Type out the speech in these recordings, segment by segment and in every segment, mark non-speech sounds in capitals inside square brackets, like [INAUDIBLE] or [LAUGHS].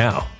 now.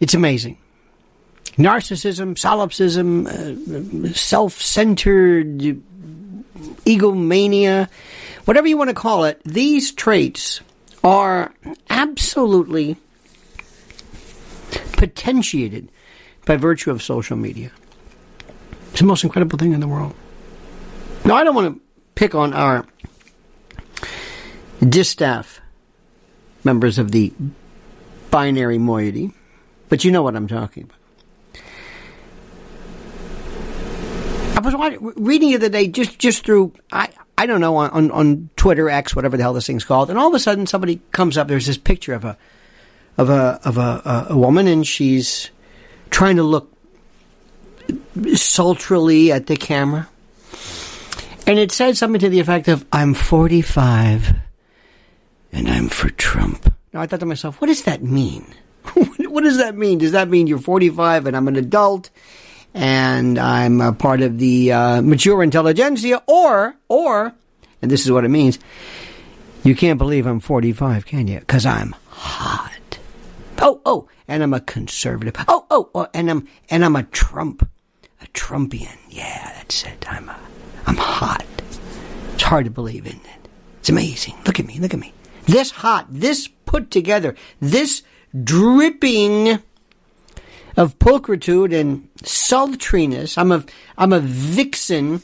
It's amazing. Narcissism, solipsism, uh, self centered egomania, whatever you want to call it, these traits are absolutely potentiated by virtue of social media. It's the most incredible thing in the world. Now, I don't want to pick on our distaff members of the binary moiety, but you know what I'm talking about. I was reading the other day just just through I I don't know on, on Twitter X whatever the hell this thing's called, and all of a sudden somebody comes up. There's this picture of a of a of a, a woman, and she's trying to look sultrily at the camera, and it said something to the effect of "I'm 45, and I'm for Trump. Now I thought to myself, what does that mean? [LAUGHS] what does that mean? Does that mean you're 45 and I'm an adult and I'm a part of the uh, mature intelligentsia, or or, and this is what it means, you can't believe I'm 45, can you? Because I'm hot. Oh, oh, and I'm a conservative. Oh, oh, oh, and I'm and I'm a Trump, a Trumpian. Yeah, that's it. I'm a, I'm hot. It's hard to believe, isn't it? It's amazing. Look at me. Look at me. This hot. This put together. This dripping of pulchritude and sultriness. I'm a I'm a vixen.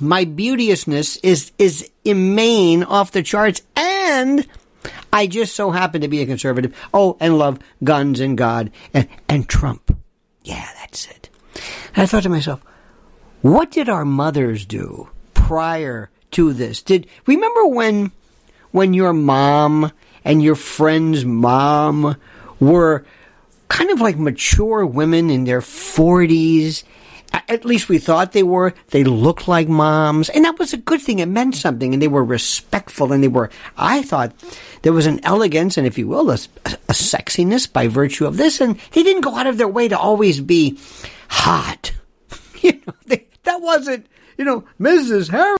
My beauteousness is is immane off the charts, and I just so happen to be a conservative. Oh, and love guns and God and and Trump. Yeah, that's it. And I thought to myself, what did our mothers do prior to this? Did remember when when your mom and your friend's mom were kind of like mature women in their 40s. At least we thought they were. They looked like moms. And that was a good thing. It meant something. And they were respectful. And they were, I thought there was an elegance and, if you will, a, a sexiness by virtue of this. And they didn't go out of their way to always be hot. [LAUGHS] You know, they, that wasn't, you know, Mrs. Harris.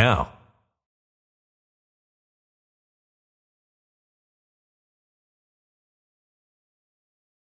now.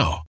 now.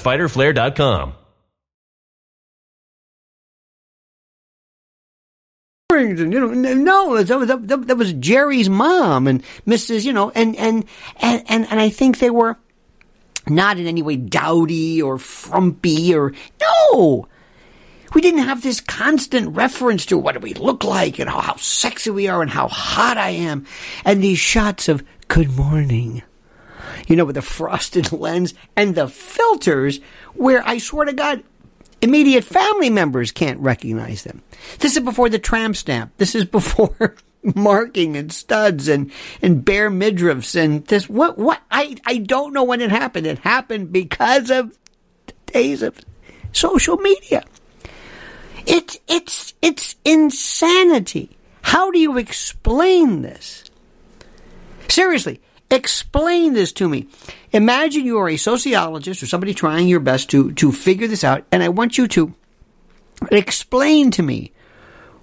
fighterflare.com. You know, no, that was, that, that was Jerry's mom and Mrs. You know, and and and and, and I think they were not in any way dowdy or frumpy or no. We didn't have this constant reference to what do we look like and how, how sexy we are and how hot I am. And these shots of good morning, you know, with the frosted [LAUGHS] lens and the filters where I swear to God, immediate family members can't recognize them. This is before the tramp stamp. This is [LAUGHS] before marking and studs and, and bare midriffs and this what what I, I don't know when it happened. It happened because of days of social media. It's it's it's insanity. How do you explain this? Seriously, explain this to me. Imagine you are a sociologist or somebody trying your best to to figure this out, and I want you to explain to me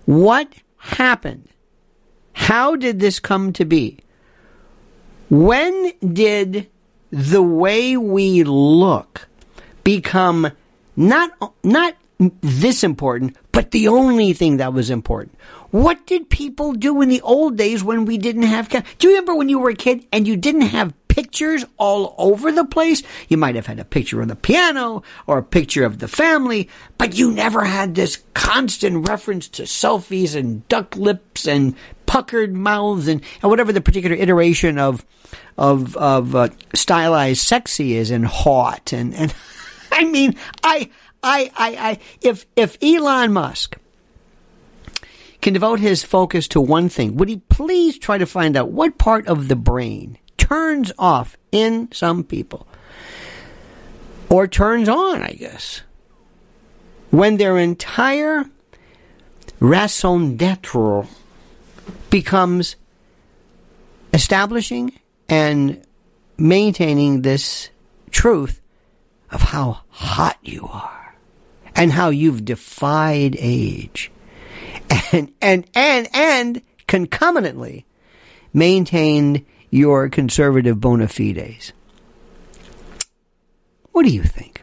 what happened how did this come to be? When did the way we look become not, not this important, but the only thing that was important? What did people do in the old days when we didn't have? Do you remember when you were a kid and you didn't have pictures all over the place. You might have had a picture on the piano or a picture of the family, but you never had this constant reference to selfies and duck lips and puckered mouths and, and whatever the particular iteration of of of uh, stylized sexy is and hot and and [LAUGHS] I mean I I I, I if if Elon Musk can devote his focus to one thing, would he please try to find out what part of the brain turns off in some people. Or turns on, I guess. When their entire raison d'etre becomes establishing and maintaining this truth of how hot you are and how you've defied age and and and and concomitantly maintained your conservative bona fides. What do you think?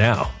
now.